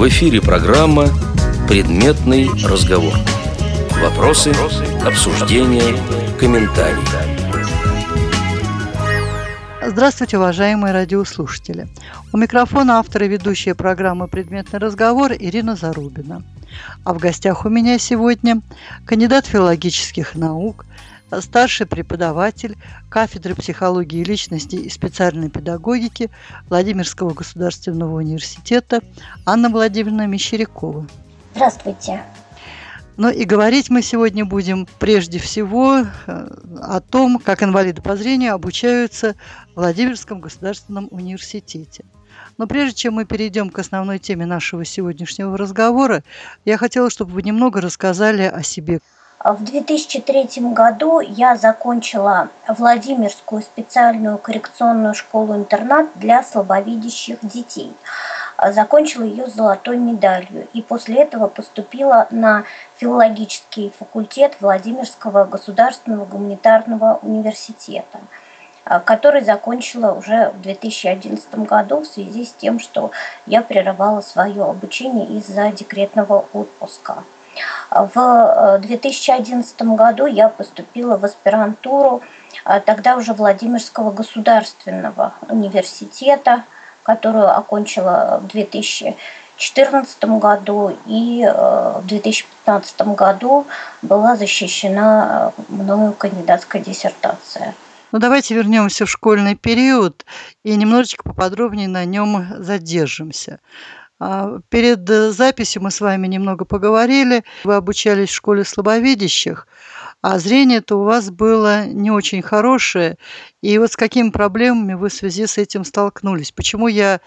В эфире программа «Предметный разговор». Вопросы, обсуждения, комментарии. Здравствуйте, уважаемые радиослушатели. У микрофона автор и ведущая программы «Предметный разговор» Ирина Зарубина. А в гостях у меня сегодня кандидат филологических наук, старший преподаватель кафедры психологии личности и специальной педагогики Владимирского государственного университета Анна Владимировна Мещерякова. Здравствуйте. Ну и говорить мы сегодня будем прежде всего э, о том, как инвалиды по зрению обучаются в Владимирском государственном университете. Но прежде чем мы перейдем к основной теме нашего сегодняшнего разговора, я хотела, чтобы вы немного рассказали о себе. В 2003 году я закончила Владимирскую специальную коррекционную школу-интернат для слабовидящих детей. Закончила ее золотой медалью и после этого поступила на филологический факультет Владимирского государственного гуманитарного университета который закончила уже в 2011 году в связи с тем, что я прерывала свое обучение из-за декретного отпуска. В 2011 э, году я поступила в аспирантуру э, тогда уже Владимирского государственного университета, которую окончила в 2014 году и э, в 2015 году была защищена мною кандидатская диссертация. Ну, давайте вернемся в школьный период и немножечко поподробнее на нем задержимся. А, перед э, записью мы с вами немного поговорили. Вы обучались в школе слабовидящих, а зрение-то у вас было не очень хорошее. И вот с какими проблемами вы в связи с этим столкнулись? Почему я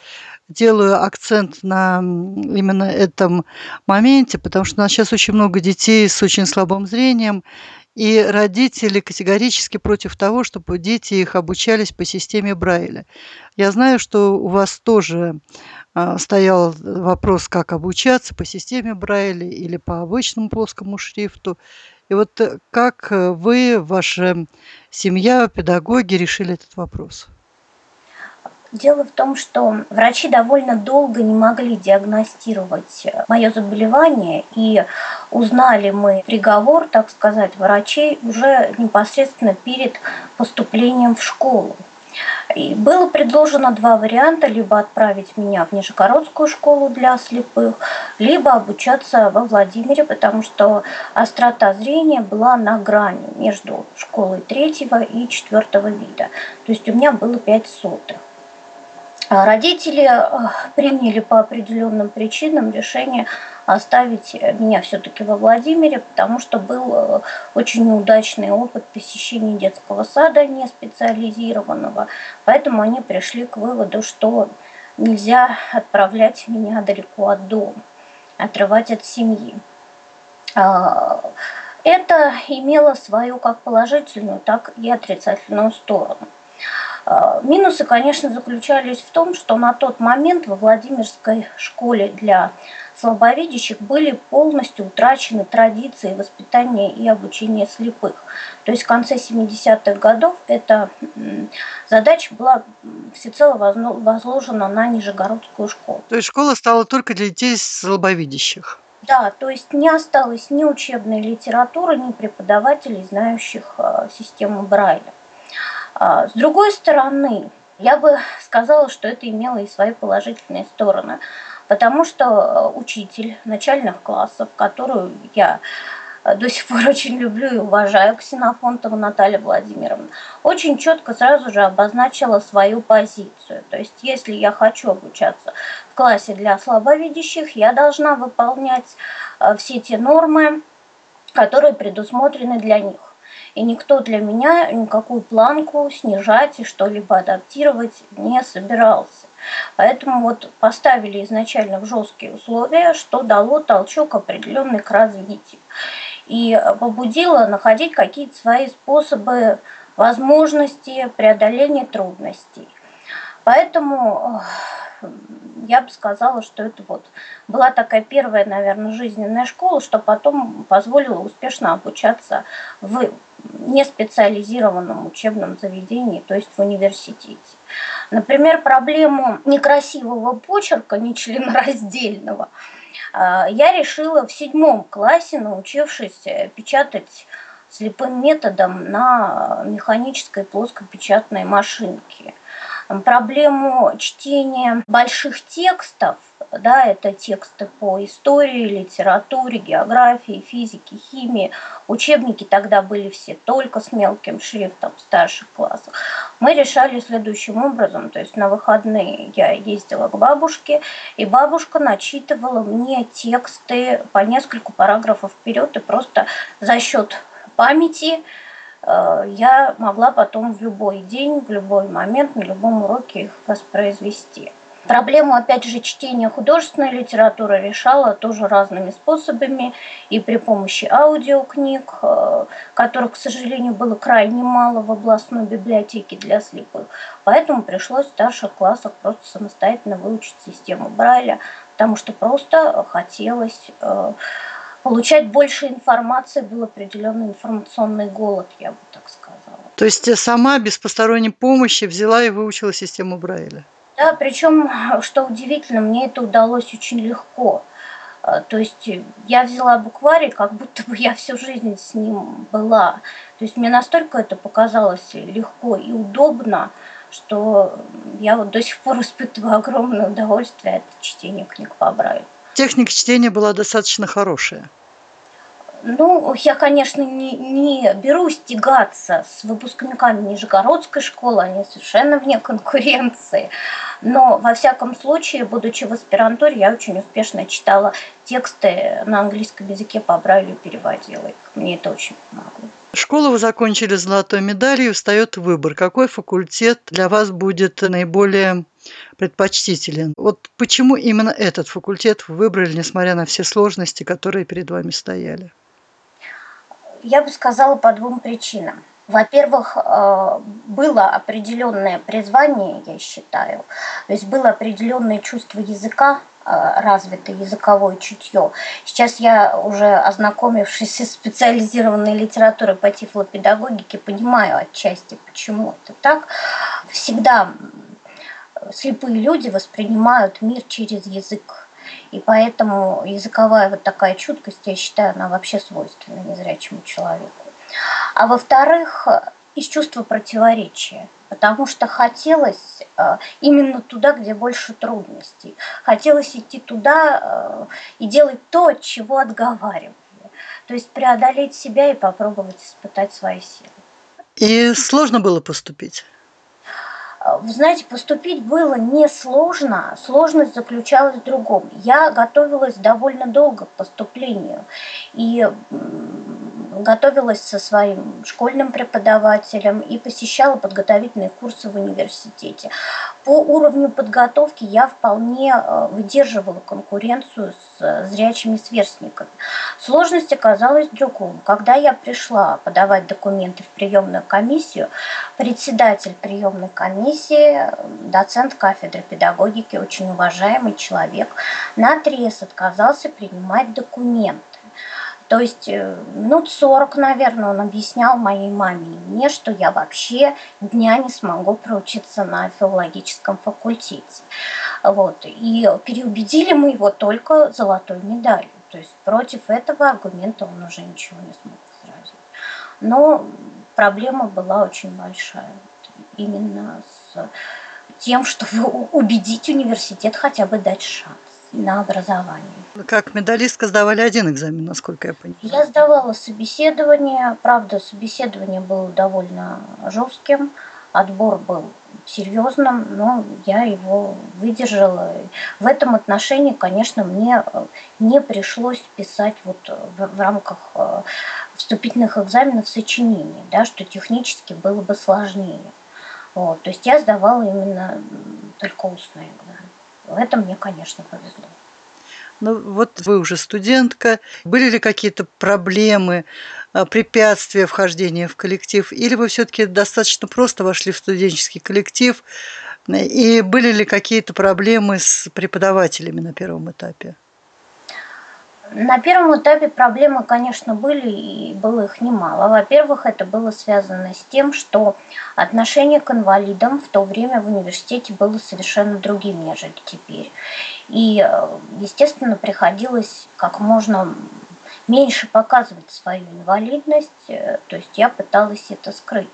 делаю акцент на именно этом моменте? Потому что у нас сейчас очень много детей с очень слабым зрением, и родители категорически против того, чтобы дети их обучались по системе Брайля. Я знаю, что у вас тоже а, стоял вопрос, как обучаться по системе Брайля или по обычному плоскому шрифту. И вот э, как э, вы, ваша семья, педагоги решили этот вопрос? Дело в том, что врачи довольно долго не могли диагностировать мое заболевание, и узнали мы приговор, так сказать, врачей уже непосредственно перед поступлением в школу. И было предложено два варианта, либо отправить меня в Нижегородскую школу для слепых, либо обучаться во Владимире, потому что острота зрения была на грани между школой третьего и четвертого вида. То есть у меня было пять сотых. А родители э, приняли по определенным причинам решение оставить меня все-таки во Владимире, потому что был э, очень неудачный опыт посещения детского сада не специализированного. Поэтому они пришли к выводу, что нельзя отправлять меня далеко от дома, отрывать от семьи. А, это имело свою как положительную, так и отрицательную сторону. А, минусы, конечно, заключались в том, что на тот момент во Владимирской школе для слабовидящих были полностью утрачены традиции воспитания и обучения слепых. То есть в конце 70-х годов эта задача была всецело возложена на Нижегородскую школу. То есть школа стала только для детей слабовидящих? Да, то есть не осталось ни учебной литературы, ни преподавателей, знающих а, систему Брайля. А, с другой стороны, я бы сказала, что это имело и свои положительные стороны, потому что э, учитель начальных классов, которую я э, до сих пор очень люблю и уважаю, Ксенофонтова Наталья Владимировна, очень четко сразу же обозначила свою позицию. То есть, если я хочу обучаться в классе для слабовидящих, я должна выполнять э, все те нормы, которые предусмотрены для них. И никто для меня никакую планку снижать и что-либо адаптировать не собирался. Поэтому вот поставили изначально в жесткие условия, что дало толчок определенный к развитию. И побудило находить какие-то свои способы возможности преодоления трудностей. Поэтому я бы сказала, что это вот была такая первая, наверное, жизненная школа, что потом позволило успешно обучаться в неспециализированном учебном заведении, то есть в университете. Например, проблему некрасивого почерка, нечленораздельного, а, я решила в седьмом классе, научившись э, печатать слепым методом на механической плоскопечатной машинке. Проблему чтения больших текстов – да, это тексты по истории, литературе, географии, физике, химии. Учебники тогда были все только с мелким шрифтом в старших классах. Мы решали следующим образом, то есть на выходные я ездила к бабушке, и бабушка начитывала мне тексты по нескольку параграфов вперед, и просто за счет памяти я могла потом в любой день, в любой момент, на любом уроке их воспроизвести. Проблему, опять же, чтения художественной литературы решала тоже разными способами и при помощи аудиокниг, э, которых, к сожалению, было крайне мало в областной библиотеке для слепых. Поэтому пришлось в старших классах просто самостоятельно выучить систему Брайля, потому что просто хотелось э, получать больше информации, был определенный информационный голод, я бы так сказала. То есть сама без посторонней помощи взяла и выучила систему Брайля? Да, причем, что удивительно, мне это удалось очень легко. А, то есть я взяла букварь, как будто бы я всю жизнь с ним была. То есть мне настолько это показалось легко и удобно, что я вот до сих пор испытываю огромное удовольствие от чтения книг по Брайлю. Техника чтения была достаточно хорошая. Ну, я, конечно, не, не берусь тягаться с выпускниками Нижегородской школы, они совершенно вне конкуренции. Но, во всяком случае, будучи в аспирантуре, я очень успешно читала тексты на английском языке по Брайлю переводила их. Мне это очень помогло. Школу вы закончили золотой медалью, встает выбор. Какой факультет для вас будет наиболее предпочтителен? Вот почему именно этот факультет вы выбрали, несмотря на все сложности, которые перед вами стояли? Я бы сказала по двум причинам. Во-первых, э, было определенное призвание, я считаю, то есть было определенное чувство языка, э, развитое языковое чутье. Сейчас я уже ознакомившись с специализированной литературой по тифлопедагогике, понимаю отчасти, почему это так. Всегда слепые люди воспринимают мир через язык. И поэтому языковая вот такая чуткость, я считаю, она вообще свойственна незрячему человеку. А во-вторых, из чувства противоречия, потому что хотелось э, именно туда, где больше трудностей. Хотелось идти туда э, и делать то, от чего отговаривали. То есть преодолеть себя и попробовать испытать свои силы. И сложно было поступить? Вы знаете, поступить было несложно, сложность заключалась в другом. Я готовилась довольно долго к поступлению и готовилась со своим школьным преподавателем и посещала подготовительные курсы в университете. По уровню подготовки я вполне э, выдерживала конкуренцию с э, зрячими сверстниками. Сложность оказалась в другом. Когда я пришла подавать документы в приемную комиссию, председатель приемной комиссии, доцент кафедры педагогики, очень уважаемый человек, на отрез отказался принимать документы. То есть э, минут 40, наверное, он объяснял моей маме и мне, что я вообще дня не смогу проучиться на филологическом факультете. Вот. И переубедили мы его только золотой медалью. То есть против этого аргумента он уже ничего не смог возразить. Но проблема была очень большая. Именно с тем, чтобы убедить университет хотя бы дать шанс на образование. Как медалистка сдавали один экзамен, насколько я понимаю. Я сдавала собеседование. Правда, собеседование было довольно жестким. Отбор был серьезным, но я его выдержала. В этом отношении, конечно, мне э, не пришлось писать вот в, в рамках э, вступительных экзаменов сочинения, да, что технически было бы сложнее. Вот, то есть я сдавала именно только устные экзамены. В этом мне, конечно, повезло. Ну вот вы уже студентка. Были ли какие-то проблемы, а, препятствия вхождения в коллектив? Или вы все-таки достаточно просто вошли в студенческий коллектив? И были ли какие-то проблемы с преподавателями на первом этапе? На первом этапе проблемы, конечно, были, и было их немало. Во-первых, это было связано с тем, что отношение к инвалидам в то время в университете было совершенно другим, нежели теперь. И, естественно, приходилось как можно меньше показывать свою инвалидность, то есть я пыталась это скрыть.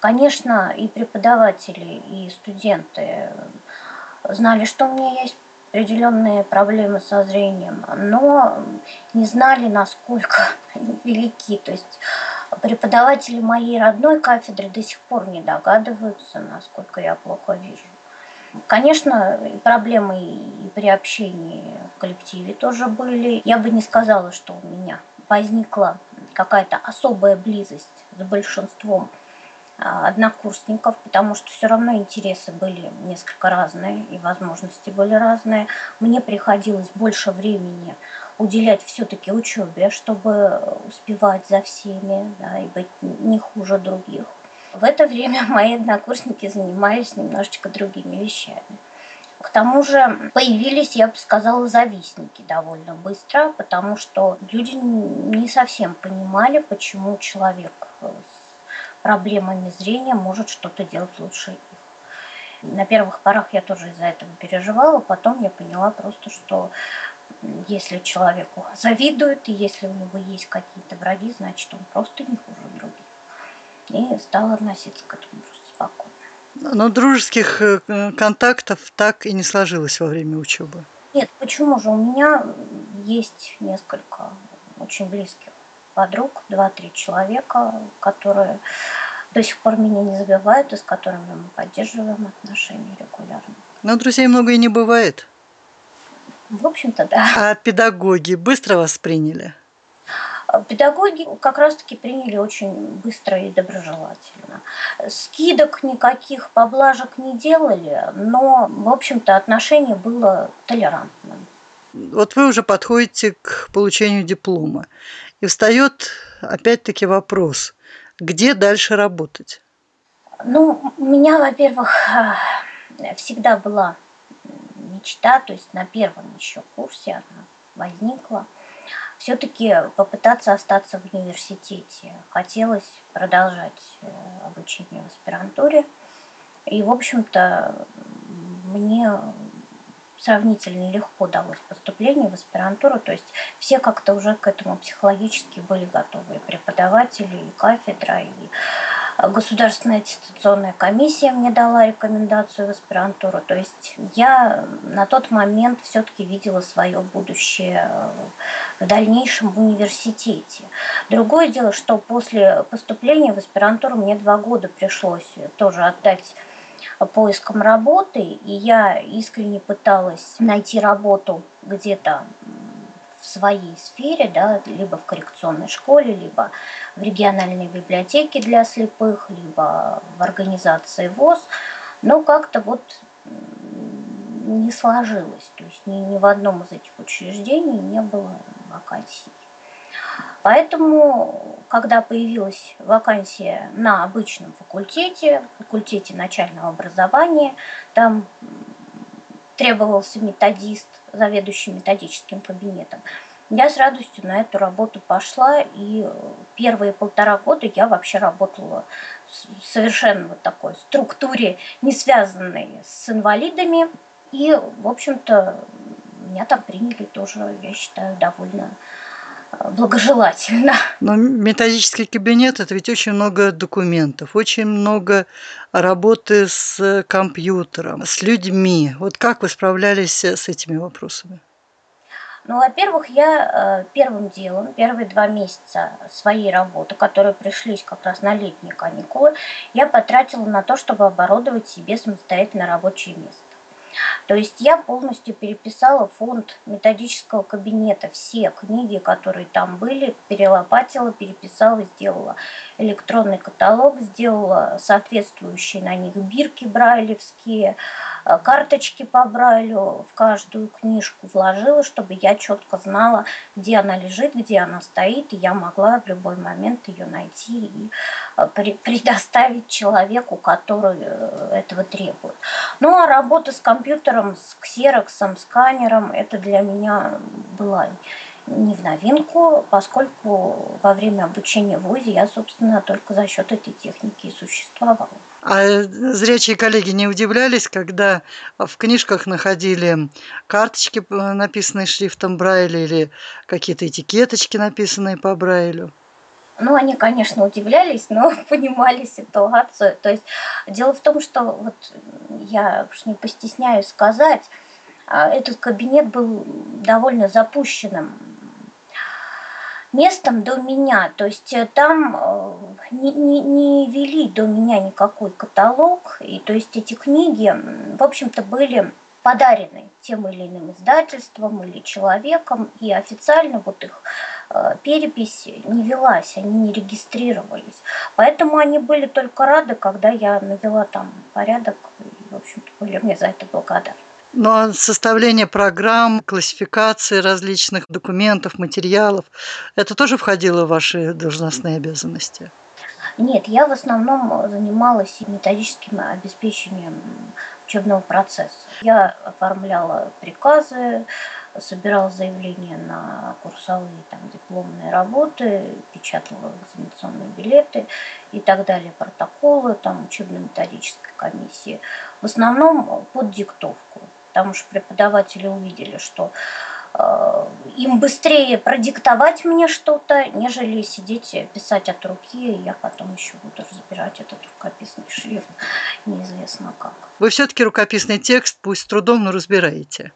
Конечно, и преподаватели, и студенты знали, что у меня есть определенные проблемы со зрением, но не знали, насколько велики. То есть преподаватели моей родной кафедры до сих пор не догадываются, насколько я плохо вижу. Конечно, проблемы и при общении в коллективе тоже были. Я бы не сказала, что у меня возникла какая-то особая близость с большинством однокурсников, потому что все равно интересы были несколько разные и возможности были разные. Мне приходилось больше времени уделять все-таки учебе, чтобы успевать за всеми да, и быть не хуже других. В это время мои однокурсники занимались немножечко другими вещами. К тому же появились, я бы сказала, завистники довольно быстро, потому что люди не совсем понимали, почему человек с проблемами зрения может что-то делать лучше их. На первых порах я тоже из-за этого переживала, потом я поняла просто, что если человеку завидуют, и если у него есть какие-то враги, значит, он просто не хуже других. И стала относиться к этому просто спокойно. Но дружеских э, контактов так и не сложилось во время учебы. Нет, почему же? У меня есть несколько очень близких подруг, два-три человека, которые до сих пор меня не забивают и с которыми мы поддерживаем отношения регулярно. Но друзей много и не бывает. В общем-то, да. А педагоги быстро вас приняли? Педагоги как раз-таки приняли очень быстро и доброжелательно. Скидок никаких, поблажек не делали, но, в общем-то, отношение было толерантным. Вот вы уже подходите к получению диплома. И встает опять-таки вопрос, где дальше работать? Ну, у меня, во-первых, э, всегда была мечта, то есть на первом еще курсе она возникла, все-таки попытаться остаться в университете. Хотелось продолжать э, обучение в аспирантуре. И, в общем-то, мне сравнительно легко далось поступление в аспирантуру, то есть все как-то уже к этому психологически были готовы, и преподаватели, и кафедра, и государственная аттестационная комиссия мне дала рекомендацию в аспирантуру, то есть я на тот момент все-таки видела свое будущее в дальнейшем в университете. Другое дело, что после поступления в аспирантуру мне два года пришлось тоже отдать поиском работы, и я искренне пыталась найти работу где-то в своей сфере, да, либо в коррекционной школе, либо в региональной библиотеке для слепых, либо в организации ВОЗ, но как-то вот не сложилось. То есть ни, ни в одном из этих учреждений не было вакансий. Поэтому, когда появилась вакансия на обычном факультете, факультете начального образования, там требовался методист, заведующий методическим кабинетом. Я с радостью на эту работу пошла, и первые полтора года я вообще работала в совершенно вот такой структуре, не связанной с инвалидами. И, в общем-то, меня там приняли тоже, я считаю, довольно благожелательно. Но методический кабинет – это ведь очень много документов, очень много работы с компьютером, с людьми. Вот как вы справлялись с этими вопросами? Ну, во-первых, я э, первым делом, первые два месяца своей работы, которые пришлись как раз на летние каникулы, я потратила на то, чтобы оборудовать себе самостоятельно рабочее место. То есть я полностью переписала фонд методического кабинета, все книги, которые там были, перелопатила, переписала, сделала электронный каталог, сделала соответствующие на них бирки брайлевские, э, карточки по Брайлю в каждую книжку вложила, чтобы я четко знала, где она лежит, где она стоит, и я могла в любой момент ее найти и э, предоставить человеку, который э, этого требует. Ну а работа с компьютером, с ксероксом, сканером, это для меня была не в новинку, поскольку во время обучения в ВУЗе я, собственно, только за счет этой техники и существовала. А зрячие коллеги не удивлялись, когда в книжках находили карточки, написанные шрифтом Брайля, или какие-то этикеточки, написанные по Брайлю? Ну, они, конечно, удивлялись, но понимали ситуацию. То есть дело в том, что вот я уж не постесняюсь сказать, а, этот кабинет был довольно запущенным местом до меня. То есть э, там э, не, не, не вели до меня никакой каталог. И то есть эти книги, в общем-то, были подарены тем или иным издательством или человеком, и официально вот их перепись не велась, они не регистрировались. Поэтому они были только рады, когда я навела там порядок, и, в общем-то, были мне за это благодарны. Но составление программ, классификации различных документов, материалов, это тоже входило в ваши должностные обязанности? Нет, я в основном занималась методическим обеспечением учебного процесса. Я оформляла приказы, собирала заявления на курсовые там, дипломные работы, печатала экзаменационные билеты и так далее, протоколы там, учебно-методической комиссии. В основном под диктовку потому что преподаватели увидели, что э, им быстрее продиктовать мне что-то, нежели сидеть писать от руки, и я потом еще буду разбирать этот рукописный шрифт, неизвестно как. Вы все-таки рукописный текст, пусть с трудом, но разбираете.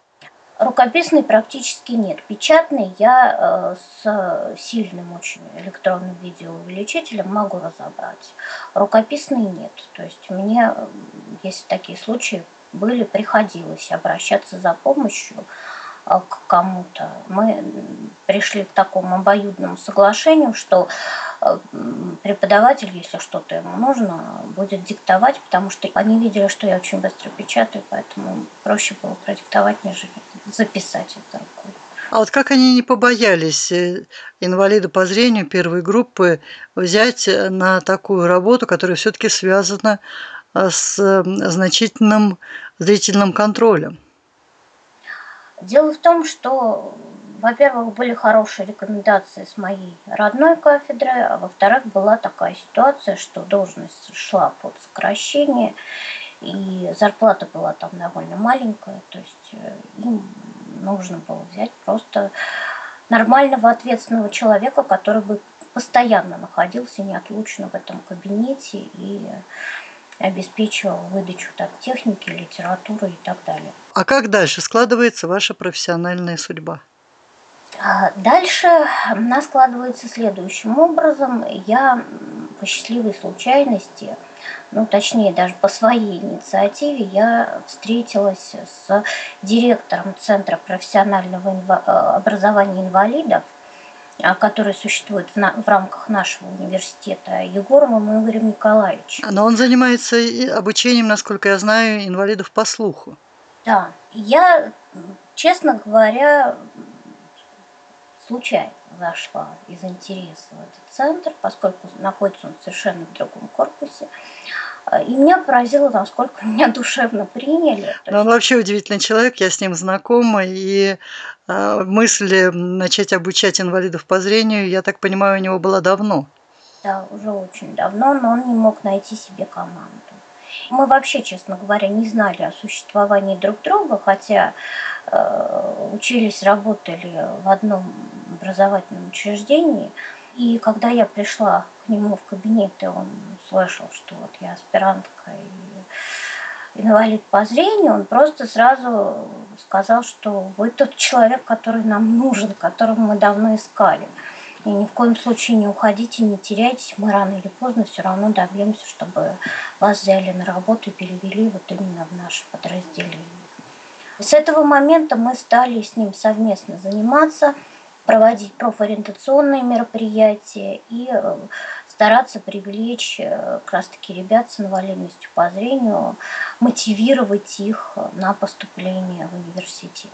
Рукописный практически нет. Печатный я э, с сильным очень электронным видеоувеличителем могу разобрать. Рукописный нет. То есть мне, есть такие случаи, были, приходилось обращаться за помощью к кому-то. Мы пришли к такому обоюдному соглашению, что а, преподаватель, если что-то ему нужно, будет диктовать, потому что они видели, что я очень быстро печатаю, поэтому проще было продиктовать, нежели записать это рукой. А вот как они не побоялись э, инвалида по зрению первой группы взять на такую работу, которая все-таки связана а, с значительным зрительным контролем? Дело в том, что, во-первых, были хорошие рекомендации с моей родной кафедры, а во-вторых, была такая ситуация, что должность шла под сокращение, и зарплата была там довольно маленькая, то есть э, им нужно было взять просто нормального ответственного человека, который бы постоянно находился неотлучно в этом кабинете и обеспечивал выдачу так, техники, литературы и так далее. А как дальше складывается ваша профессиональная судьба? А дальше она складывается следующим образом. Я по счастливой случайности, ну точнее даже по своей инициативе, я встретилась с директором Центра профессионального образования инвалидов который существует в рамках нашего университета, Егоровым Игорем Николаевичем. Но он занимается обучением, насколько я знаю, инвалидов по слуху. Да, я, честно говоря, случайно зашла из интереса в этот центр, поскольку находится он совершенно в другом корпусе. И меня поразило, насколько меня душевно приняли. Но он вообще удивительный человек, я с ним знакома, и а, мысль начать обучать инвалидов по зрению, я так понимаю, у него была давно. Да, уже очень давно, но он не мог найти себе команду. Мы вообще, честно говоря, не знали о существовании друг друга, хотя э, учились, работали в одном образовательном учреждении. И когда я пришла к нему в кабинет, и он слышал, что вот я аспирантка и инвалид по зрению, он просто сразу сказал, что вы тот человек, который нам нужен, которого мы давно искали. И ни в коем случае не уходите, не теряйтесь, мы рано или поздно все равно добьемся, чтобы вас взяли на работу и перевели вот именно в наше подразделение. С этого момента мы стали с ним совместно заниматься – проводить профориентационные мероприятия и э, стараться привлечь э, как раз таки ребят с инвалидностью по зрению, мотивировать их на поступление в университет.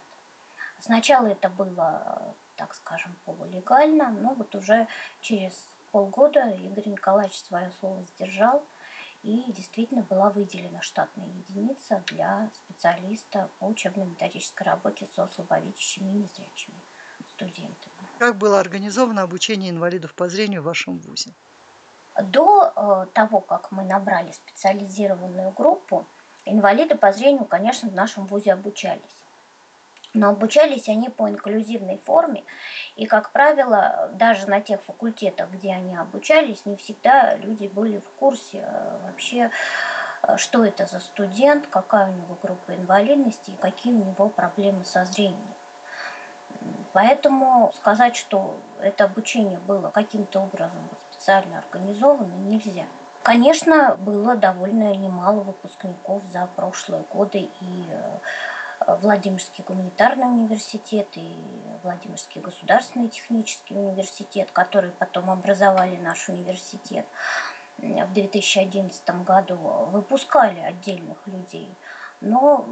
Сначала это было, так скажем, полулегально, но вот уже через полгода Игорь Николаевич свое слово сдержал, и действительно была выделена штатная единица для специалиста по учебно-методической работе со слабовидящими и незрячими студентами. Как было организовано обучение инвалидов по зрению в вашем ВУЗе? До э, того, как мы набрали специализированную группу, инвалиды по зрению, конечно, в нашем ВУЗе обучались. Но обучались они по инклюзивной форме, и, как правило, даже на тех факультетах, где они обучались, не всегда люди были в курсе э, вообще, э, что это за студент, какая у него группа инвалидности и какие у него проблемы со зрением. Поэтому сказать, что это обучение было каким-то образом специально организовано, нельзя. Конечно, было довольно немало выпускников за прошлые годы и э, Владимирский гуманитарный университет и Владимирский государственный технический университет, которые потом образовали наш университет в 2011 году, выпускали отдельных людей. Но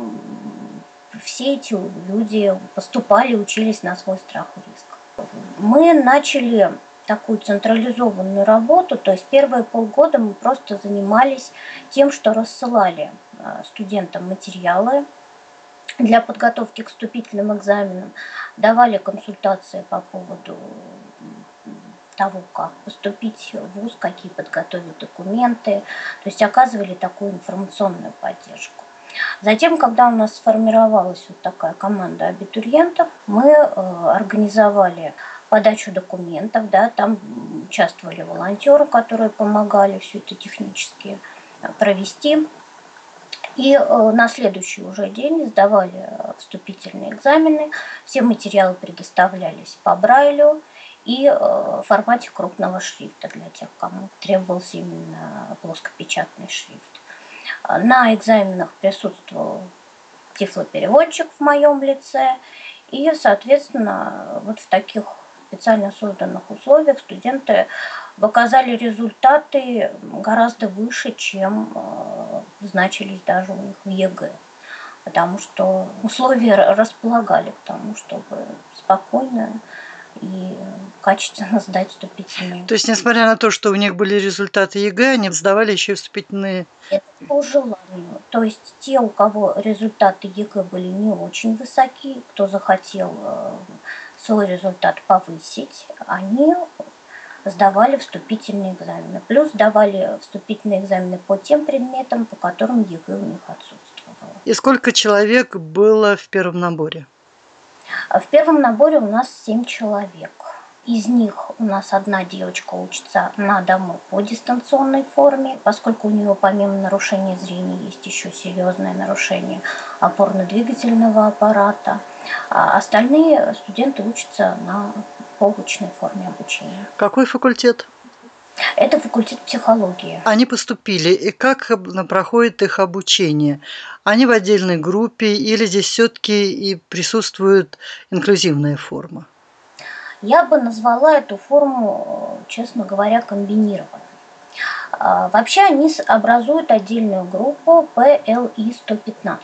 все эти люди поступали, учились на свой страх и риск. Мы начали такую централизованную работу, то есть первые полгода мы просто занимались тем, что рассылали э, студентам материалы для подготовки к вступительным экзаменам, давали консультации по поводу того, как поступить в ВУЗ, какие подготовить документы, то есть оказывали такую информационную поддержку. Затем, когда у нас сформировалась вот такая команда абитуриентов, мы э, организовали подачу документов, да, там участвовали волонтеры, которые помогали все это технически провести. И э, на следующий уже день сдавали вступительные экзамены, все материалы предоставлялись по Брайлю и э, в формате крупного шрифта для тех, кому требовался именно плоскопечатный шрифт. На экзаменах присутствовал тифлопереводчик в моем лице, и, соответственно, вот в таких специально созданных условиях студенты показали результаты гораздо выше, чем э, значились даже у них в ЕГЭ. Потому что условия располагали к тому, чтобы спокойно и качественно сдать вступительные. То есть, несмотря на то, что у них были результаты ЕГЭ, они сдавали еще и вступительные? Это по желанию. То есть, те, у кого результаты ЕГЭ были не очень высоки, кто захотел э, свой результат повысить, они сдавали вступительные экзамены. Плюс сдавали вступительные экзамены по тем предметам, по которым ЕГЭ у них отсутствовало. И сколько человек было в первом наборе? В первом наборе у нас семь человек. Из них у нас одна девочка учится на дому по дистанционной форме, поскольку у нее помимо нарушения зрения есть еще серьезное нарушение опорно-двигательного аппарата. А остальные студенты учатся на полочной форме обучения. Какой факультет? Это факультет психологии. Они поступили, и как проходит их обучение? Они в отдельной группе или здесь все-таки и присутствует инклюзивная форма? Я бы назвала эту форму, честно говоря, комбинированной. А, вообще они образуют отдельную группу PLI-115.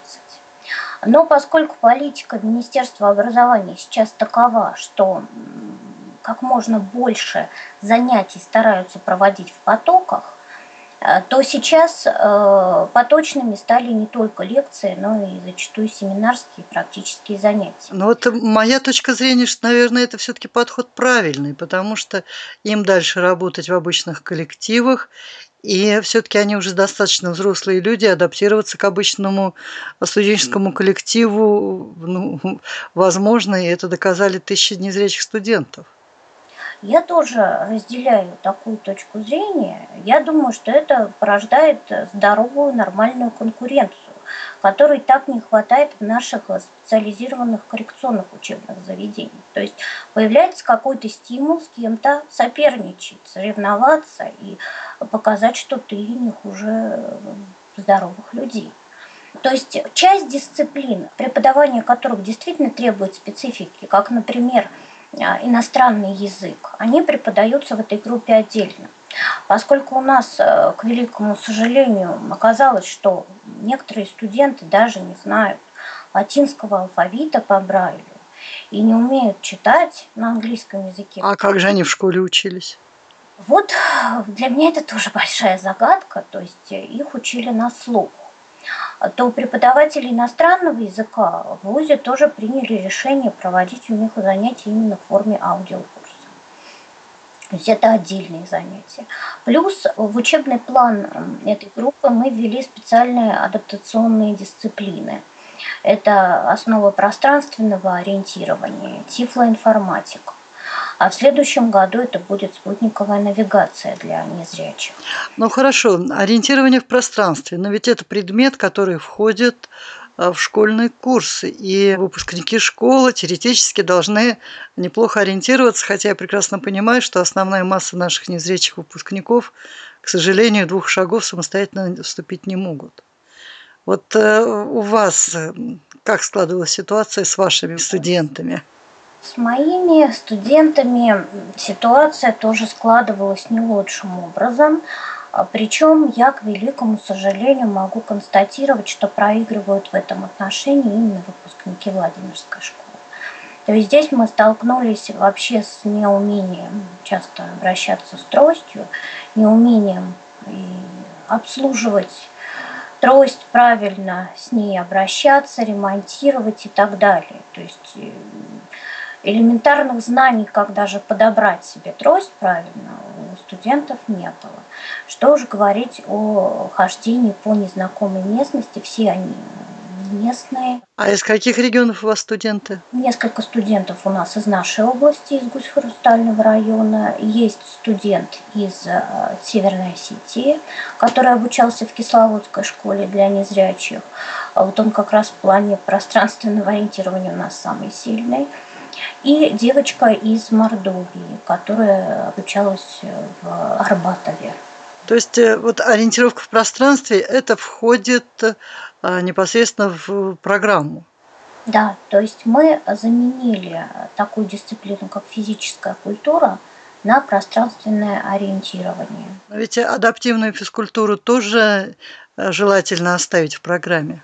Но поскольку политика Министерства образования сейчас такова, что как можно больше занятий стараются проводить в потоках, э, то сейчас э, поточными стали не только лекции, но и зачастую семинарские практические занятия. Ну вот моя точка зрения, что, наверное, это все-таки подход правильный, потому что им дальше работать в обычных коллективах, и все-таки они уже достаточно взрослые люди, адаптироваться к обычному студенческому коллективу, ну, возможно, и это доказали тысячи незрячих студентов. Я тоже разделяю такую точку зрения. Я думаю, что это порождает здоровую, нормальную конкуренцию, которой так не хватает в наших специализированных коррекционных учебных заведениях. То есть появляется какой-то стимул с кем-то соперничать, соревноваться и показать, что ты не хуже здоровых людей. То есть часть дисциплин, преподавание которых действительно требует специфики, как, например, иностранный язык, они преподаются в этой группе отдельно. Поскольку у нас, э, к великому сожалению, оказалось, что некоторые студенты даже не знают латинского алфавита по Брайлю и не умеют читать на английском языке. А как же они в школе учились? Вот для меня это тоже большая загадка, то есть их учили на слух. То преподаватели иностранного языка в ВУЗе тоже приняли решение проводить у них занятия именно в форме аудиокурса. То есть это отдельные занятия. Плюс в учебный план этой группы мы ввели специальные адаптационные дисциплины. Это основа пространственного ориентирования, тифлоинформатика. А в следующем году это будет спутниковая навигация для незрячих. Ну хорошо, ориентирование в пространстве, но ведь это предмет, который входит э, в школьные курсы. И выпускники школы теоретически должны неплохо ориентироваться, хотя я прекрасно понимаю, что основная масса наших незрячих выпускников, к сожалению, двух шагов самостоятельно вступить не могут. Вот э, у вас э, как складывалась ситуация с вашими студентами? С моими студентами ситуация тоже складывалась не лучшим образом. А Причем я, к великому сожалению, могу констатировать, что проигрывают в этом отношении именно выпускники Владимирской школы. То есть здесь мы столкнулись вообще с неумением часто обращаться с тростью, неумением обслуживать трость, правильно с ней обращаться, ремонтировать и так далее. То есть э, элементарных знаний, как даже подобрать себе трость правильно, у студентов не было. Что уж говорить о хождении по незнакомой местности, все они местные. А из каких регионов у вас студенты? Несколько студентов у нас из нашей области, из Гусь-Хрустального района. Есть студент из э, Северной Осетии, который обучался в Кисловодской школе для незрячих. А вот он как раз в плане пространственного ориентирования у нас самый сильный и девочка из Мордовии, которая обучалась в Арбатове. То есть э, вот ориентировка в пространстве это входит э, непосредственно в программу. Да, то есть мы заменили такую дисциплину, как физическая культура, на пространственное ориентирование. Но ведь адаптивную физкультуру тоже э, желательно оставить в программе.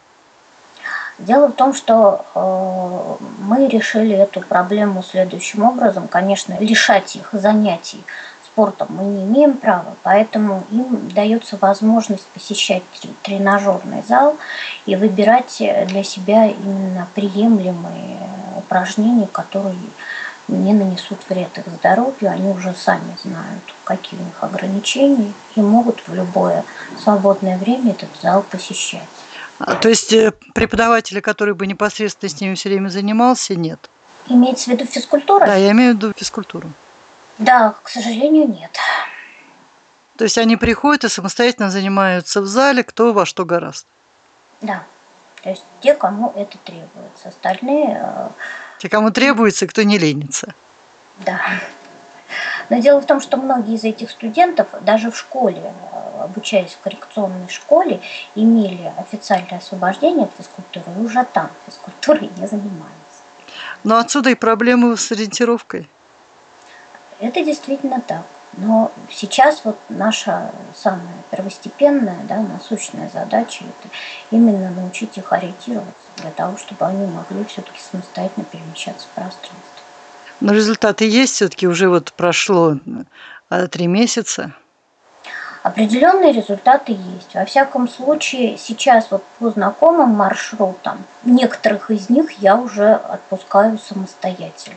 Дело в том, что э, мы решили эту проблему следующим образом. Конечно, лишать их занятий спортом мы не имеем права, поэтому им дается возможность посещать тренажерный зал и выбирать для себя именно приемлемые упражнения, которые не нанесут вред их здоровью, они уже сами знают, какие у них ограничения, и могут в любое свободное время этот зал посещать. А, то есть э, преподавателя, который бы непосредственно с ними все время занимался, нет? Имеется в виду физкультура? Да, я имею в виду физкультуру. Да, к сожалению, нет. То есть они приходят и самостоятельно занимаются в зале, кто во что гораст. Да. То есть те, кому это требуется. Остальные... Э, те, кому требуется, кто не ленится. Да. Но дело в том, что многие из этих студентов даже в школе, э, обучаясь в коррекционной школе, имели официальное освобождение от физкультуры и уже там физкультурой не занимались. Но отсюда и проблемы с ориентировкой. Это действительно так. Но сейчас вот наша самая первостепенная, да, насущная задача – это именно научить их ориентироваться для того, чтобы они могли все-таки самостоятельно перемещаться в пространстве. Но результаты есть все-таки уже вот прошло а, три месяца. Определенные результаты есть. Во всяком случае, сейчас вот по знакомым маршрутам, некоторых из них я уже отпускаю самостоятельно.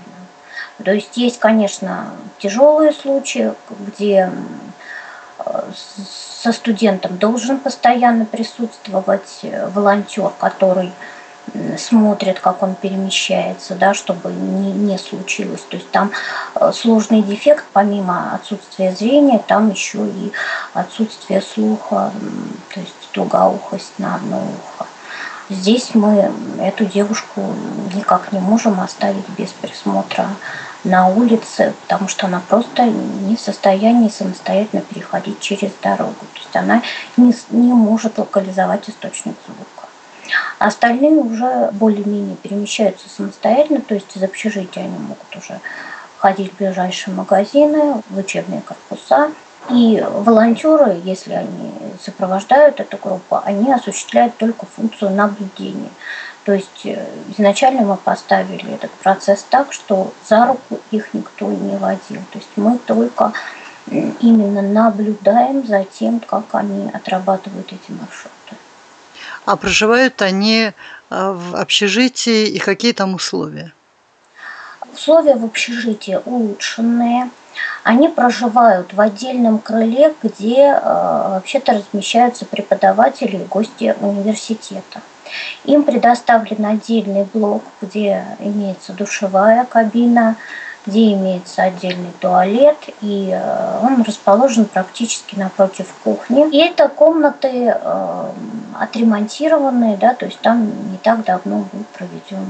То есть есть, конечно, тяжелые случаи, где со студентом должен постоянно присутствовать э, волонтер, который смотрит, как он перемещается, да, чтобы не, не случилось. То есть там э, сложный дефект, помимо отсутствия зрения, там еще и отсутствие слуха, то есть тугоухость на одно ухо. Здесь мы эту девушку никак не можем оставить без присмотра на улице, потому что она просто не в состоянии самостоятельно переходить через дорогу. То есть она не, не может локализовать источник звука. Остальные уже более-менее перемещаются самостоятельно, то есть из общежития они могут уже ходить в ближайшие магазины, в учебные корпуса. И волонтеры, если они сопровождают эту группу, они осуществляют только функцию наблюдения. То есть э, изначально мы поставили этот процесс так, что за руку их никто не водил. То есть мы только именно наблюдаем за тем, как они отрабатывают эти маршруты. А проживают они в общежитии и какие там условия? Условия в общежитии улучшенные. Они проживают в отдельном крыле, где вообще-то размещаются преподаватели и гости университета. Им предоставлен отдельный блок, где имеется душевая кабина, где имеется отдельный туалет, и э, он расположен практически напротив кухни. И это комнаты э, отремонтированные, да, то есть там не так давно был проведен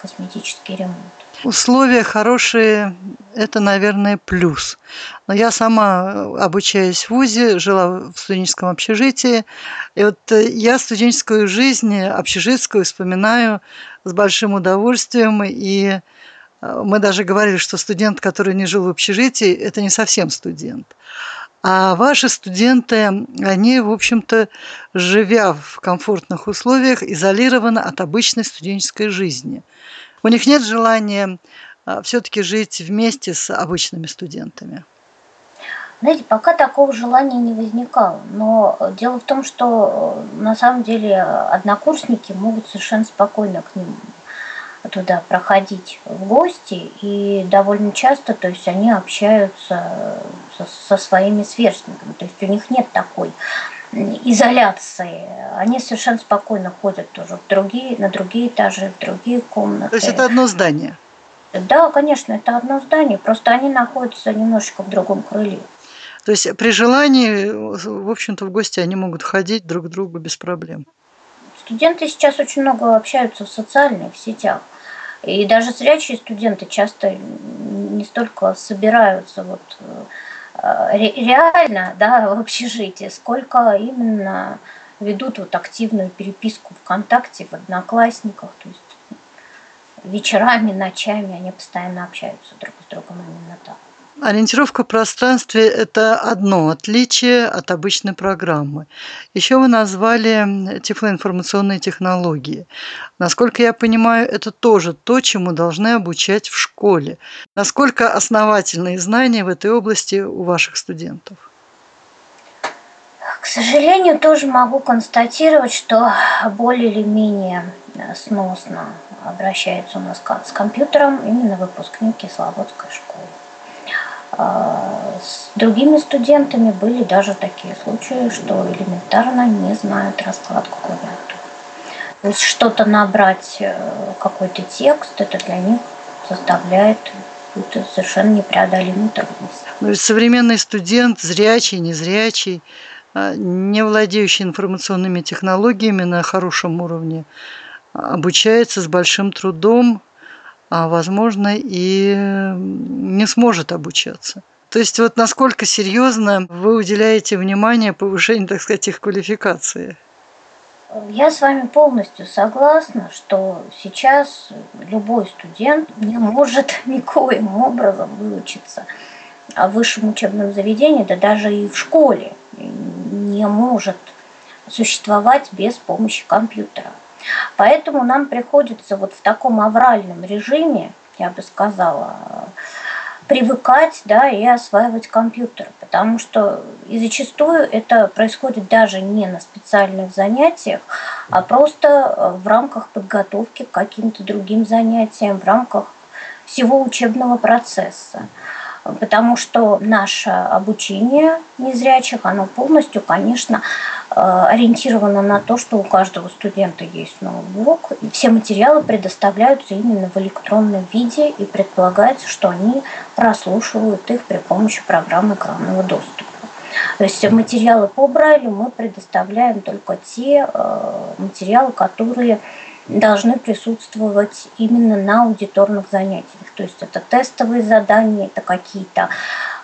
косметический ремонт. Условия хорошие – это, наверное, плюс. Но я сама, обучаясь в ВУЗе, жила в студенческом общежитии. И вот э, я студенческую жизнь, общежитскую, вспоминаю с большим удовольствием. И э, мы даже говорили, что студент, который не жил в общежитии, это не совсем студент. А ваши студенты, они, в общем-то, живя в комфортных условиях, изолированы от обычной студенческой жизни – у них нет желания а, все-таки жить вместе с обычными студентами? Знаете, пока такого желания не возникало. Но дело в том, что э, на самом деле однокурсники могут совершенно спокойно к ним туда проходить в гости, и довольно часто, то есть они общаются со, со своими сверстниками, то есть у них нет такой изоляции. Они совершенно спокойно ходят тоже в другие, на другие этажи, в другие комнаты. То есть это одно здание? Да, конечно, это одно здание, просто они находятся немножечко в другом крыле. То есть при желании, в общем-то, в гости они могут ходить друг к другу без проблем. Студенты сейчас очень много общаются в социальных сетях. И даже зрячие студенты часто не столько собираются вот Э, реально да, в общежитии, сколько именно ведут вот активную переписку ВКонтакте, в Одноклассниках, то есть вечерами, ночами они постоянно общаются друг с другом именно так. Ориентировка в пространстве – это одно отличие от обычной программы. Еще вы назвали тифлоинформационные технологии. Насколько я понимаю, это тоже то, чему должны обучать в школе. Насколько основательные знания в этой области у ваших студентов? К сожалению, тоже могу констатировать, что более или менее сносно обращаются у нас с компьютером именно выпускники Слободской школы. А, с другими студентами были даже такие случаи, что элементарно не знают раскладку клавиатуры. То есть что-то набрать, э, какой-то текст, это для них составляет какую-то совершенно непреодолимую трудность. Ну, современный студент, зрячий, незрячий, а, не владеющий информационными технологиями на хорошем уровне, обучается с большим трудом, а возможно и не сможет обучаться. То есть вот насколько серьезно вы уделяете внимание повышению, так сказать, их квалификации? Я с вами полностью согласна, что сейчас любой студент не может никоим образом выучиться в высшем учебном заведении, да даже и в школе не может существовать без помощи компьютера. Поэтому нам приходится вот в таком авральном режиме, я бы сказала, привыкать да, и осваивать компьютер, потому что и зачастую это происходит даже не на специальных занятиях, а просто в рамках подготовки к каким-то другим занятиям, в рамках всего учебного процесса потому что наше обучение незрячих, оно полностью, конечно, э, ориентировано на то, что у каждого студента есть ноутбук, и все материалы предоставляются именно в электронном виде, и предполагается, что они прослушивают их при помощи программы экранного доступа. То есть материалы по Брайлю мы предоставляем только те э, материалы, которые должны присутствовать именно на аудиторных занятиях. То есть это тестовые задания, это какие-то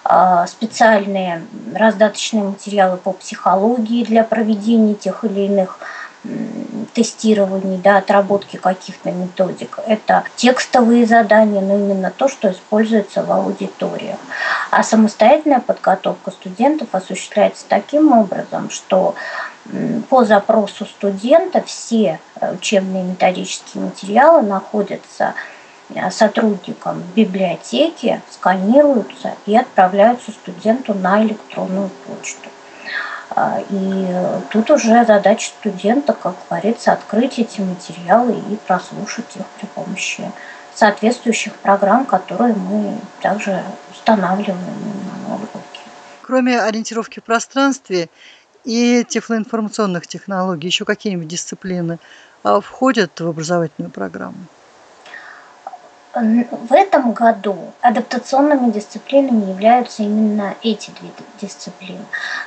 а, специальные раздаточные материалы по психологии для проведения тех или иных тестирований, да, отработки каких-то методик. Это текстовые задания, но именно то, что используется в аудиториях. А самостоятельная подготовка студентов осуществляется таким образом, что по запросу студента все э, учебные методические материалы находятся э, сотрудникам библиотеки, сканируются и отправляются студенту на электронную почту. А, и тут уже задача студента, как говорится, открыть эти материалы и прослушать их при помощи соответствующих программ, которые мы также устанавливаем на ноутбуке. Кроме ориентировки в пространстве и тифлоинформационных технологий, еще какие-нибудь дисциплины а, входят в образовательную программу? В этом году адаптационными дисциплинами являются именно эти две дисциплины.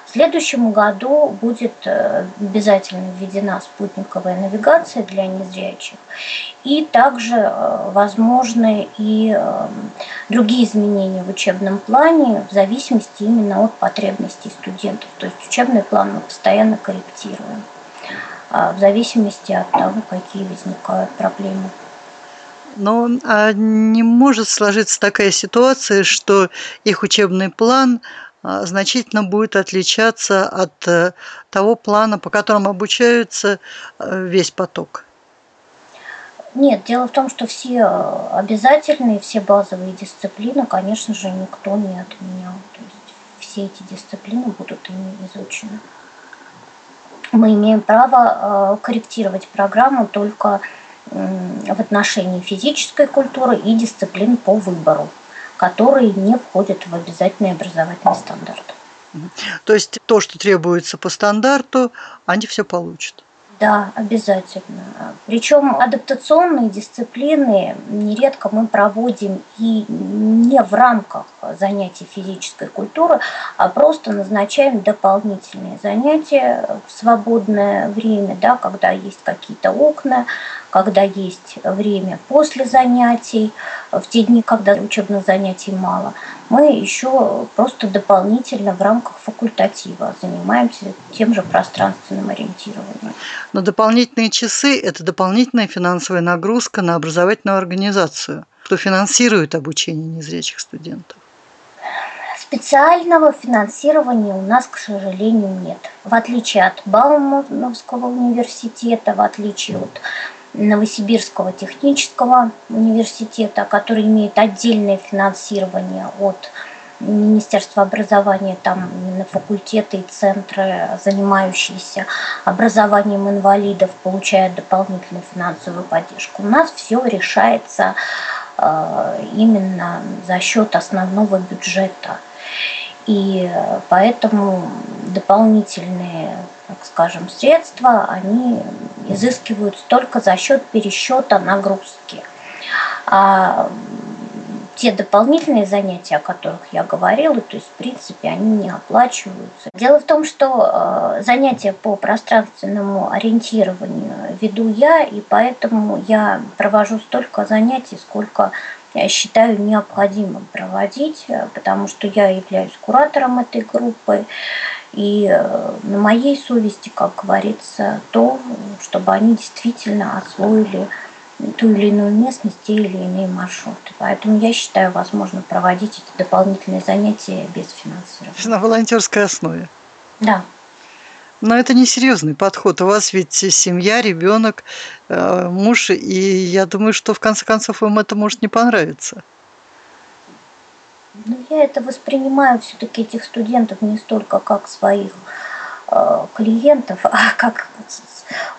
В следующем году будет э, обязательно введена спутниковая навигация для незрячих. И также э, возможны и э, другие изменения в учебном плане в зависимости именно от потребностей студентов. То есть учебный план мы постоянно корректируем а в зависимости от того, какие возникают проблемы. Но а не может сложиться такая ситуация, что их учебный план значительно будет отличаться от э, того плана, по которому обучаются э, весь поток. Нет, дело в том, что все э, обязательные, все базовые дисциплины, конечно же, никто не отменял. То есть все эти дисциплины будут ими изучены. Мы имеем право корректировать программу только в отношении физической культуры и дисциплин по выбору, которые не входят в обязательный образовательный стандарт. То есть то, что требуется по стандарту, они все получат. Да, обязательно. Причем адаптационные дисциплины нередко мы проводим и не в рамках занятий физической культуры, а просто назначаем дополнительные занятия в свободное время, да, когда есть какие-то окна, когда есть время после занятий, в те дни, когда учебных занятий мало, мы еще просто дополнительно в рамках факультатива занимаемся тем же пространственным ориентированием. Но дополнительные часы – это дополнительная финансовая нагрузка на образовательную организацию, что финансирует обучение незрячих студентов. Специального финансирования у нас, к сожалению, нет. В отличие от Баумановского университета, в отличие от Новосибирского технического университета, который имеет отдельное финансирование от Министерства образования, там именно факультеты и центры, занимающиеся образованием инвалидов, получают дополнительную финансовую поддержку. У нас все решается э, именно за счет основного бюджета. И поэтому дополнительные, так скажем, средства, они изыскиваются только за счет пересчета нагрузки. А те дополнительные занятия, о которых я говорила, то есть, в принципе, они не оплачиваются. Дело в том, что э, занятия по пространственному ориентированию веду я, и поэтому я провожу столько занятий, сколько я считаю необходимым проводить, э, потому что я являюсь куратором этой группы, и э, на моей совести, как говорится, то, чтобы они действительно освоили ту или иную местность, те или иные маршруты. Поэтому я считаю, возможно проводить эти дополнительные занятия без финансирования. На волонтерской основе. Да. Но это не серьезный подход. У вас ведь семья, ребенок, э, муж, и я думаю, что в конце концов вам это может не понравиться. Ну, я это воспринимаю все-таки этих студентов не столько как своих э, клиентов, а как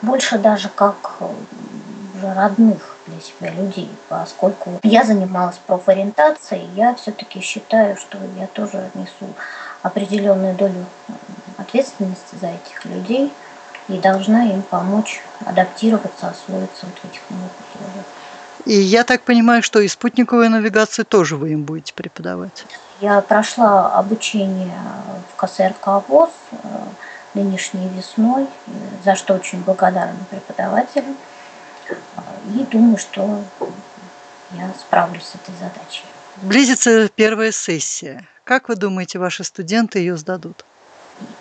больше даже как уже родных для себя людей, поскольку я занималась профориентацией, я все-таки считаю, что я тоже несу определенную долю ответственности за этих людей и должна им помочь адаптироваться, освоиться вот в этих новых условиях. И я так понимаю, что и спутниковую навигацию тоже вы им будете преподавать? Я прошла обучение в КСРК ВОЗ э, нынешней весной, за что очень благодарна преподавателям. И думаю, что я справлюсь с этой задачей. Близится первая сессия. Как вы думаете, ваши студенты ее сдадут?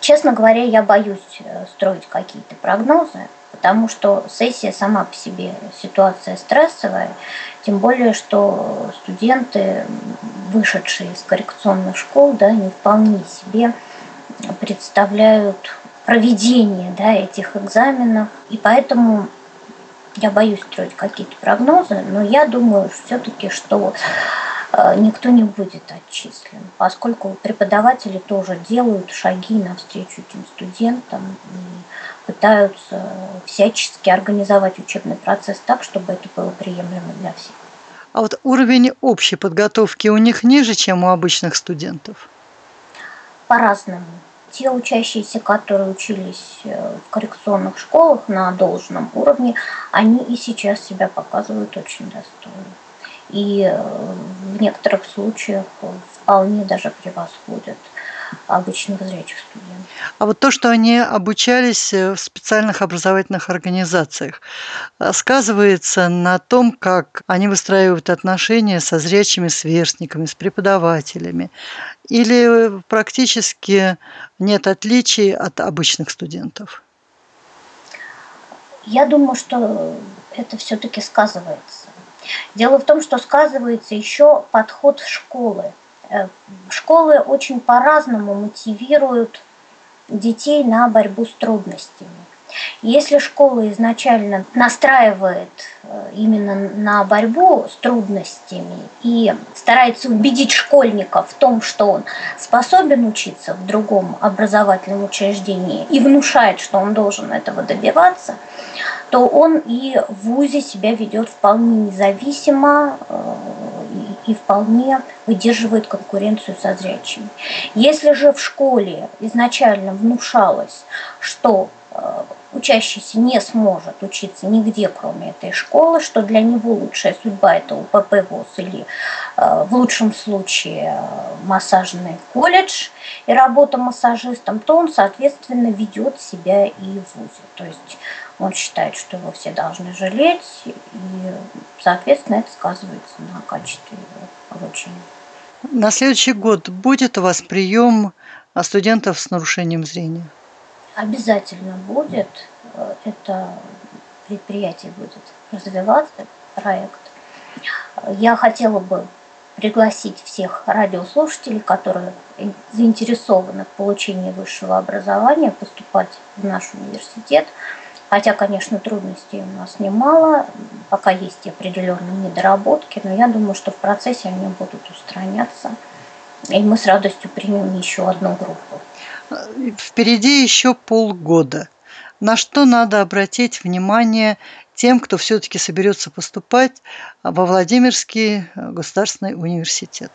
Честно говоря, я боюсь э, строить какие-то прогнозы, потому что сессия сама по себе ситуация стрессовая, тем более, что студенты, вышедшие из коррекционных школ, да, не вполне себе представляют проведение да, этих экзаменов, и поэтому я боюсь строить какие-то прогнозы, но я думаю все-таки, что никто не будет отчислен, поскольку преподаватели тоже делают шаги навстречу этим студентам и пытаются всячески организовать учебный процесс так, чтобы это было приемлемо для всех. А вот уровень общей подготовки у них ниже, чем у обычных студентов? По-разному. Те учащиеся, которые учились э, в коррекционных школах на должном уровне, они и сейчас себя показывают очень достойно. И э, в некоторых случаях вполне даже превосходят обычных зрячих студентов. А вот то, что они обучались э, в специальных образовательных организациях, э, сказывается на том, как они выстраивают отношения со зрячими сверстниками, с преподавателями, или практически нет отличий от обычных студентов? Я думаю, что это все-таки сказывается. Дело в том, что сказывается еще подход школы Э, школы очень по-разному мотивируют детей на борьбу с трудностями. Если школа изначально настраивает э, именно на борьбу с трудностями и старается убедить школьника в том, что он способен учиться в другом образовательном учреждении и внушает, что он должен этого добиваться, то он и в ВУЗе себя ведет вполне независимо э, и вполне выдерживает конкуренцию со зрячими. Если же в школе изначально внушалось, что э, учащийся не сможет учиться нигде, кроме этой школы, что для него лучшая судьба – это УПП ВУЗ или э, в лучшем случае массажный колледж и работа массажистом, то он, соответственно, ведет себя и в ВУЗе. То есть он считает, что его все должны жалеть, и, соответственно, это сказывается на качестве его обучения. На следующий год будет у вас прием студентов с нарушением зрения? Обязательно будет. Это предприятие будет развиваться, проект. Я хотела бы пригласить всех радиослушателей, которые заинтересованы в получении высшего образования, поступать в наш университет – Хотя, конечно, трудностей у нас немало, пока есть определенные недоработки, но я думаю, что в процессе они будут устраняться. И мы с радостью примем еще одну группу. Впереди еще полгода. На что надо обратить внимание тем, кто все-таки соберется поступать во Владимирский государственный университет?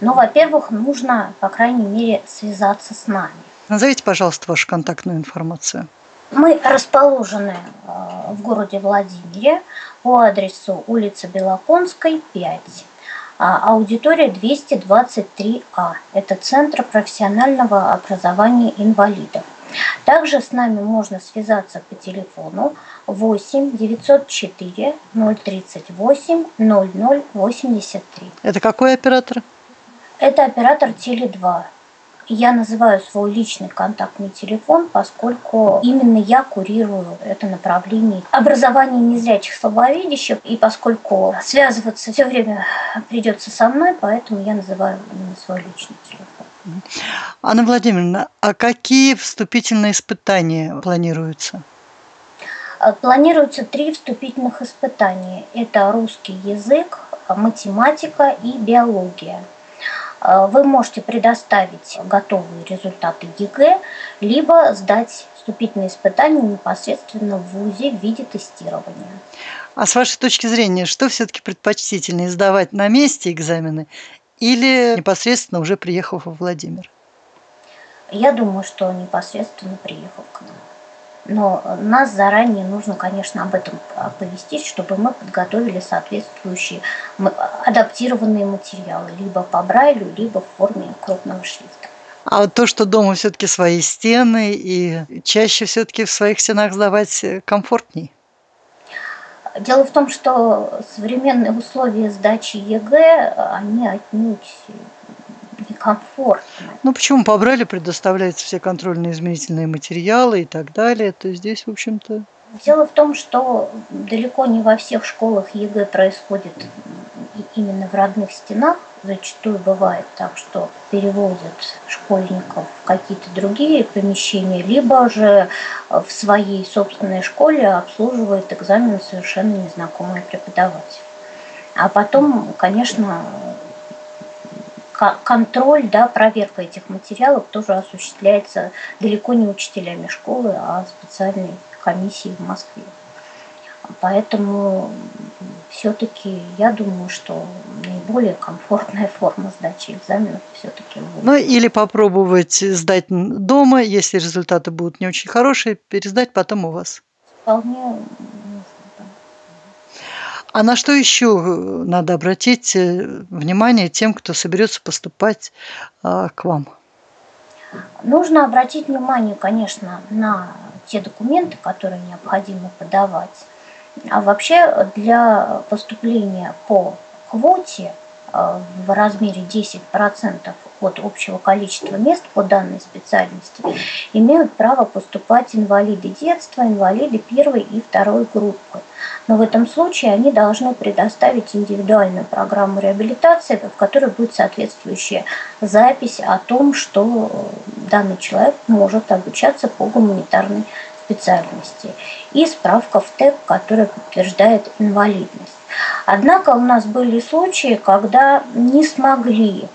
Ну, во-первых, нужно, по крайней мере, связаться с нами. Назовите, пожалуйста, вашу контактную информацию. Мы расположены э, в городе Владимире по адресу улица Белоконской, 5. А, аудитория 223А. Это Центр профессионального образования инвалидов. Также с нами можно связаться по телефону 8 904 038 0083. Это какой оператор? Это оператор Теле2. Я называю свой личный контактный телефон, поскольку именно я курирую это направление образования незрячих слабовидящих, и поскольку связываться все время придется со мной, поэтому я называю именно свой личный телефон. Анна Владимировна, а какие вступительные испытания планируются? Планируются три вступительных испытания. Это русский язык, математика и биология – вы можете предоставить готовые результаты ЕГЭ, либо сдать вступительные испытания непосредственно в ВУЗе в виде тестирования. А с вашей точки зрения, что все-таки предпочтительнее, сдавать на месте экзамены или непосредственно уже приехав во Владимир? Я думаю, что непосредственно приехав к нам. Но нас заранее нужно, конечно, об этом оповестить, чтобы мы подготовили соответствующие адаптированные материалы, либо по Брайлю, либо в форме крупного шрифта. А вот то, что дома все-таки свои стены и чаще все-таки в своих стенах сдавать комфортней? Дело в том, что современные условия сдачи ЕГЭ, они отнюдь некомфортно. Ну почему по Брайлю предоставляются все контрольные измерительные материалы и так далее, то здесь, в общем-то... Дело в том, что далеко не во всех школах ЕГЭ происходит именно в родных стенах. Зачастую бывает так, что перевозят школьников в какие-то другие помещения, либо же в своей собственной школе обслуживает экзамен совершенно незнакомый преподаватель. А потом, конечно, контроль, да, проверка этих материалов тоже осуществляется далеко не учителями школы, а специальной комиссией в Москве. Поэтому все-таки я думаю, что наиболее комфортная форма сдачи экзаменов все-таки Ну или попробовать сдать дома, если результаты будут не очень хорошие, пересдать потом у вас. Вполне а на что еще э, надо обратить э, внимание тем, кто соберется поступать а, к вам? Нужно обратить внимание, конечно, на те документы, которые необходимо подавать. А вообще для поступления по квоте в размере 10% от общего количества мест по данной специальности имеют право поступать инвалиды детства, инвалиды первой и второй группы. Но в этом случае они должны предоставить индивидуальную программу реабилитации, в которой будет соответствующая запись о том, что данный человек может обучаться по гуманитарной специальности, и справка в ТЭП, которая подтверждает инвалидность. Однако у нас были случаи, когда не смогли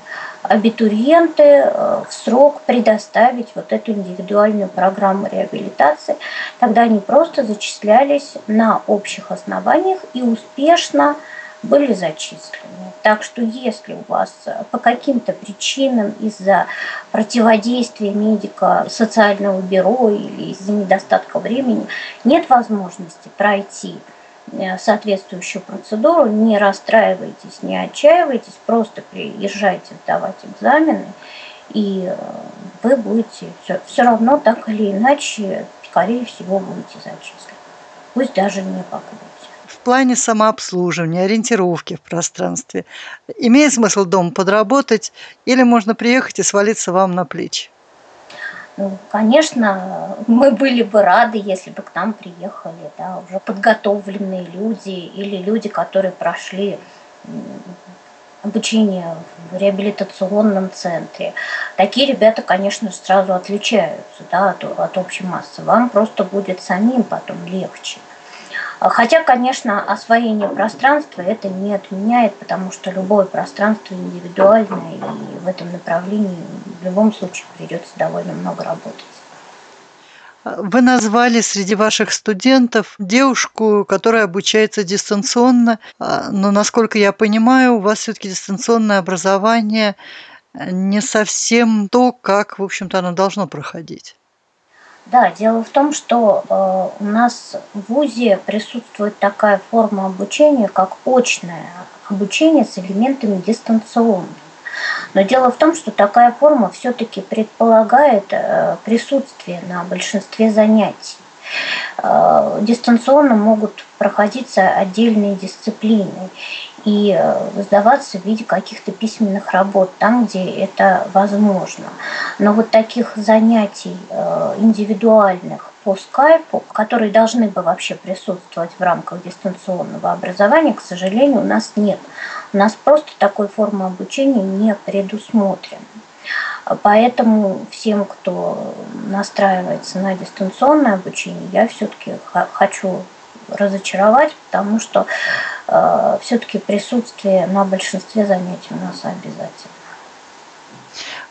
абитуриенты э, в срок предоставить вот эту индивидуальную программу реабилитации. Тогда они просто зачислялись на общих основаниях и успешно были зачислены. Так что если у вас по каким-то причинам из-за противодействия медика социального бюро или из-за недостатка времени нет возможности пройти Э, соответствующую процедуру, не расстраивайтесь, не отчаивайтесь, просто приезжайте сдавать экзамены, и э, вы будете все, все равно так или иначе, скорее всего, будете зачислены. Пусть даже не по. Плане самообслуживания, ориентировки в пространстве, имеет смысл дома подработать или можно приехать и свалиться вам на плечи? Ну, конечно, мы были бы рады, если бы к нам приехали да, уже подготовленные люди или люди, которые прошли обучение в реабилитационном центре. Такие ребята, конечно, сразу отличаются да, от, от общей массы. Вам просто будет самим потом легче. Хотя, конечно, освоение пространства это не отменяет, потому что любое пространство индивидуальное, и в этом направлении в любом случае придется довольно много работать. Вы назвали среди ваших студентов девушку, которая обучается дистанционно, а, но, насколько я понимаю, у вас все-таки дистанционное образование не совсем то, как, в общем-то, оно должно проходить. Да, дело в том, что э, у нас в ВУЗе присутствует такая форма обучения, как очное обучение с элементами дистанционного. Но дело в том, что такая форма все-таки предполагает э, присутствие на большинстве занятий. Э, дистанционно могут проходиться отдельные дисциплины и э, сдаваться в виде каких-то письменных работ там, где это возможно. Но вот таких занятий э, индивидуальных по скайпу, которые должны бы вообще присутствовать в рамках дистанционного образования, к сожалению, у нас нет. У нас просто такой формы обучения не предусмотрена. Поэтому всем, кто настраивается на дистанционное обучение, я все-таки хочу разочаровать, потому что э, все-таки присутствие на большинстве занятий у нас обязательно.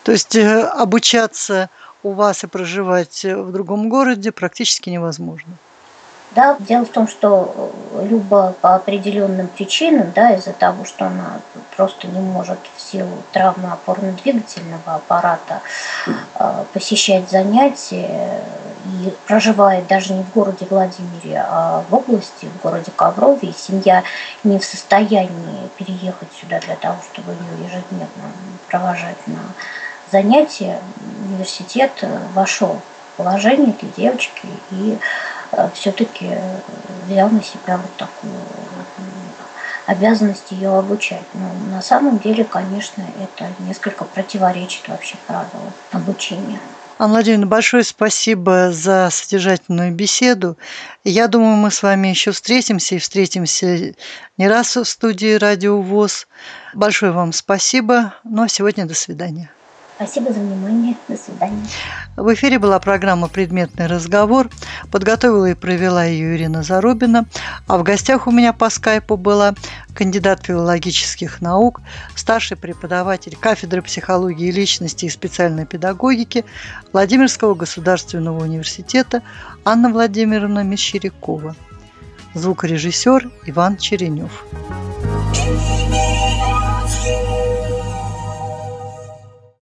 То есть э, обучаться у вас и проживать в другом городе практически невозможно. Да, дело в том, что Люба по определенным причинам, да, из-за того, что она просто не может в силу травмы опорно-двигательного аппарата э, посещать занятия и проживает даже не в городе Владимире, а в области, в городе Коврове, и семья не в состоянии переехать сюда для того, чтобы ее ежедневно провожать на занятия, университет вошел в положение этой девочки и Э, все-таки э, взял на себя вот такую обязанность ее обучать. Но на самом деле, конечно, это несколько противоречит вообще правилам обучения. Анна Владимировна, большое спасибо за содержательную беседу. Я думаю, мы с вами еще встретимся и встретимся не раз в студии Радио ВОЗ. Большое вам спасибо. Ну а сегодня до свидания. Спасибо за внимание. До свидания. В эфире была программа «Предметный разговор». Подготовила и провела ее Ирина Зарубина. А в гостях у меня по скайпу была кандидат филологических наук, старший преподаватель кафедры психологии личности и специальной педагогики Владимирского государственного университета Анна Владимировна Мещерякова. Звукорежиссер Иван Черенев.